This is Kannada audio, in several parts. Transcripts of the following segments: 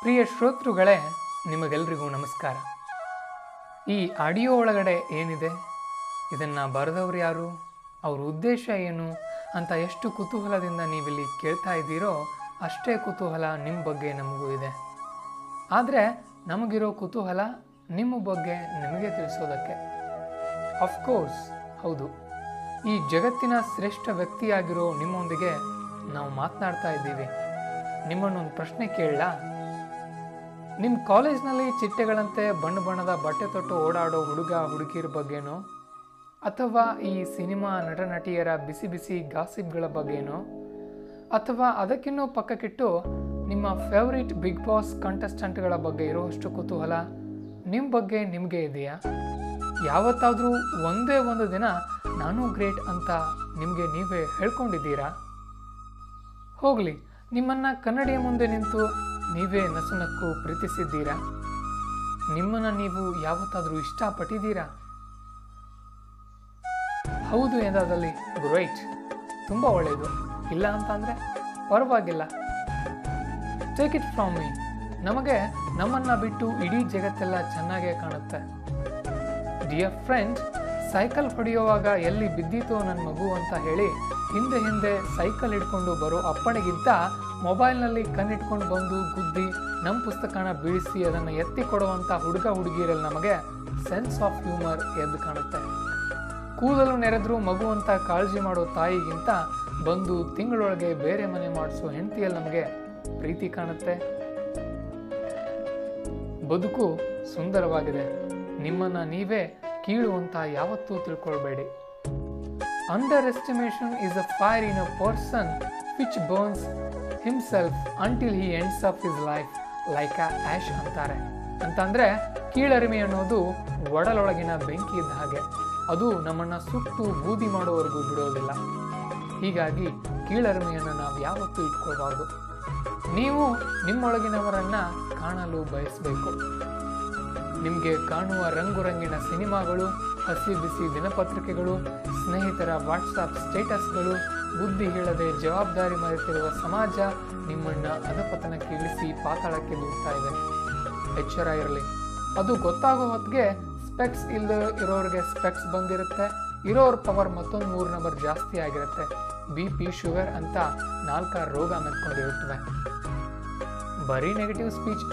ಪ್ರಿಯ ಶ್ರೋತೃಗಳೇ, ನಿಮಗೆಲ್ರಿಗೂ ನಮಸ್ಕಾರ. ಈ ಆಡಿಯೋ ಒಳಗಡೆ ಏನಿದೆ? ಇದನ್ನು ಬರೆದವ್ರು ಯಾರು? ಅವ್ರ ಉದ್ದೇಶ ಏನು? ಅಂತ ಎಷ್ಟು ಕುತೂಹಲದಿಂದ ನೀವಿಲ್ಲಿ ಕೇಳ್ತಾ ಇದ್ದೀರೋ, ಅಷ್ಟೇ ಕುತೂಹಲ ನಿಮ್ಮ ಬಗ್ಗೆ ನಮಗೂ ಇದೆ. ಆದರೆ, ನಮಗಿರೋ ಕುತೂಹಲ ನಿಮ್ಮ ಬಗ್ಗೆ ನಿಮಗೆ ತಿಳಿಸೋದಕ್ಕೆ. ಅಫ್ಕೋರ್ಸ್ ಹೌದು. ಈ ಜಗತ್ತಿನ ಶ್ರೇಷ್ಠ ವ್ಯಕ್ತಿಯಾಗಿರೋ ನಿಮ್ಮೊಂದಿಗೆ ನಾವು ಮಾತನಾಡ್ತಾ ಇದ್ದೀವಿ. ನಿಮ್ಮನ್ನೊಂದು ಪ್ರಶ್ನೆ ಕೇಳಲಾ? ನಿಮ್ಮ ಕಾಲೇಜ್ನಲ್ಲಿ ಚಿಟ್ಟೆಗಳಂತೆ ಬಣ್ಣ ಬಣ್ಣದ ಬಟ್ಟೆ ತೊಟ್ಟು ಓಡಾಡೋ ಹುಡುಗ ಹುಡುಗಿಯರ ಬಗ್ಗೆನೋ? ಅಥವಾ ಈ ಸಿನಿಮಾ ನಟ ನಟಿಯರ ಬಿಸಿ ಬಿಸಿ ಗಾಸಿಪ್ಗಳ ಬಗ್ಗೆನೋ? ಅಥವಾ ಅದಕ್ಕಿನ್ನೂ ಪಕ್ಕಕ್ಕಿಟ್ಟು ನಿಮ್ಮ ಫೇವ್ರೇಟ್ ಬಿಗ್ ಬಾಸ್ ಕಂಟೆಸ್ಟೆಂಟ್ಗಳ ಬಗ್ಗೆ ಇರುವಷ್ಟು ಕುತೂಹಲ ನಿಮ್ಮ ಬಗ್ಗೆ ನಿಮಗೆ ಇದೆಯಾ? ಯಾವತ್ತಾದರೂ ಒಂದೇ ಒಂದು ದಿನ ನಾನು ಗ್ರೇಟ್ ಅಂತ ನಿಮಗೆ ನೀವೇ ಹೇಳ್ಕೊಂಡಿದ್ದೀರಾ? ಹೋಗಲಿ, ನಿಮ್ಮನ್ನು ಕನ್ನಡಿಯ ಮುಂದೆ ನಿಂತು ನೀವೇ ನಸುನಕ್ಕೂ ಪ್ರೀತಿಸಿದ್ದೀರಾ? ನಿಮ್ಮನ್ನ ನೀವು ಯಾವತ್ತಾದರೂ ಇಷ್ಟಪಟ್ಟಿದ್ದೀರಾ? ಹೌದು ಎಂದಾದಲ್ಲಿ ಗ್ರೇಟ್. ತುಂಬ ಒಳ್ಳೆಯದು ಇಲ್ಲ ಅಂತ ಅಂದರೆ ಪರವಾಗಿಲ್ಲ. ಟೇಕ್ ಇಟ್ ಫ್ರಾಮ್ ಮೀ ನಮಗೆ ನಮ್ಮನ್ನ ಬಿಟ್ಟು ಇಡೀ ಜಗತ್ತೆಲ್ಲ ಚೆನ್ನಾಗೇ ಕಾಣುತ್ತೆ. ಡಿಯರ್ ಫ್ರೆಂಡ್ ಸೈಕಲ್ ಹೊಡೆಯುವಾಗ ಎಲ್ಲಿ ಬಿದ್ದಿತೋ ನನ್ನ ಮಗು ಅಂತ ಹೇಳಿ ಹಿಂದೆ ಹಿಂದೆ ಸೈಕಲ್ ಹಿಡ್ಕೊಂಡು ಬರೋ ಅಪ್ಪಣಿಗಿಂತ ಮೊಬೈಲ್ನಲ್ಲಿ ಕಣ್ಣಿಟ್ಕೊಂಡು ಬಂದು ಗುದ್ದಿ ನಮ್ಮ ಪುಸ್ತಕನ ಬೀಳಿಸಿ ಅದನ್ನು ಎತ್ತಿ ಕೊಡುವಂಥ ಹುಡುಗ ಹುಡುಗಿಯರಲ್ಲಿ ನಮಗೆ ಸೆನ್ಸ್ ಆಫ್ ಹ್ಯೂಮರ್ ಎದ್ದು ಕಾಣುತ್ತೆ. ಕೂದಲು ನೆರೆದರೂ ಮಗು ಅಂತ ಕಾಳಜಿ ಮಾಡೋ ತಾಯಿಗಿಂತ ಬಂದು ತಿಂಗಳೊಳಗೆ ಬೇರೆ ಮನೆ ಮಾಡಿಸೋ ಹೆಂಡತಿಯಲ್ಲಿ ನಮಗೆ ಪ್ರೀತಿ ಕಾಣುತ್ತೆ. ಬದುಕು ಸುಂದರವಾಗಿದೆ. ನಿಮ್ಮನ್ನು ನೀವೇ ಕೀಳು ಅಂತ ಯಾವತ್ತೂ ತಿಳ್ಕೊಳ್ಬೇಡಿ. Underestimation is a fire in a person which burns himself until he ends of his life like a ash ಅಂತಾರೆ. ಅಂತಂದರೆ ಕೀಳರಿಮೆ ಅನ್ನೋದು ಒಡಲೊಳಗಿನ ಬೆಂಕಿ ಇದ್ದ ಹಾಗೆ. ಅದು ನಮ್ಮನ್ನು ಸುಟ್ಟು ಬೂದಿ ಮಾಡೋವರೆಗೂ ಬಿಡೋದಿಲ್ಲ. ಹೀಗಾಗಿ ಕೀಳರಿಮೆಯನ್ನು ನಾವು ಯಾವತ್ತೂ ಇಟ್ಕೋಬಾರ್ದು ನೀವು ನಿಮ್ಮೊಳಗಿನವರನ್ನು ಕಾಣಲು ಬಯಸಬೇಕು. ನಿಮಗೆ ಕಾಣುವ ರಂಗು ರಂಗಿನ ಸಿನಿಮಾಗಳು, ಹಸಿ ಬಿಸಿ ದಿನಪತ್ರಿಕೆಗಳು, ಸ್ನೇಹಿತರ ವಾಟ್ಸಾಪ್ ಸ್ಟೇಟಸ್ಗಳು ಬುದ್ಧಿ ಹೇಳದೆ ಜವಾಬ್ದಾರಿ ಮರೆತಿರುವ ಸಮಾಜ ನಿಮ್ಮನ್ನ ಅಧಪತನಕ್ಕೆ ಇಳಿಸಿ ಪಾತಾಳಕ್ಕೆ ದೂಡ್ತಾ ಇದೆ. ಎಚ್ಚರ ಇರಲಿ. ಅದು ಗೊತ್ತಾಗೋ ಹೊತ್ತಿಗೆ ಸ್ಪೆಕ್ಸ್ ಇಲ್ಲದೆ ಇರೋರಿಗೆ ಸ್ಪೆಕ್ಸ್ ಬಂದಿರುತ್ತೆ. ಇರೋರ್ ಪವರ್ ಮತ್ತೊಂದು ಮೂರು ನಂಬರ್ ಜಾಸ್ತಿ ಆಗಿರುತ್ತೆ. ಬಿ ಪಿ ಶುಗರ್ ಅಂತ ನಾಲ್ಕಾರು ರೋಗ ಮೆತ್ಕೊಂಡಿರುತ್ತವೆ. ಬರೀ ನೆಗೆಟಿವ್ ಸ್ಪೀಚ್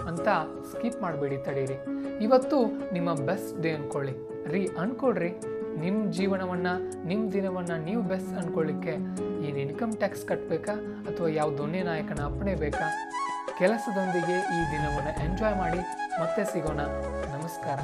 ಅಂತ ಸ್ಕಿಪ್ ಮಾಡಬೇಡಿ ತಡೀರಿ. ಇವತ್ತು ನಿಮ್ಮ ಬೆಸ್ಟ್ ಡೇ ಅನ್ಕೊಳ್ಳಿ. ರೀ, ಅನ್ಕೊಳ್ರಿ. ನಿಮ್ಮ ಜೀವನವನ್ನು ನಿಮ್ಮ ದಿನವನ್ನು ನೀವು ಬೆಸ್ಟ್ ಅಂದ್ಕೊಳ್ಳಿಕ್ಕೆ ಏನು ಇನ್ಕಮ್ ಟ್ಯಾಕ್ಸ್ ಕಟ್ಟಬೇಕಾ ಅಥವಾ ಯಾವ ದೊನ್ನೆ ನಾಯಕನ ಅಪ್ಪಣೆ ಬೇಕಾ? ಕೆಲಸದೊಂದಿಗೆ ಈ ದಿನವನ್ನು ಎಂಜಾಯ್ ಮಾಡಿ ಮತ್ತೆ ಸಿಗೋಣ. ನಮಸ್ಕಾರ.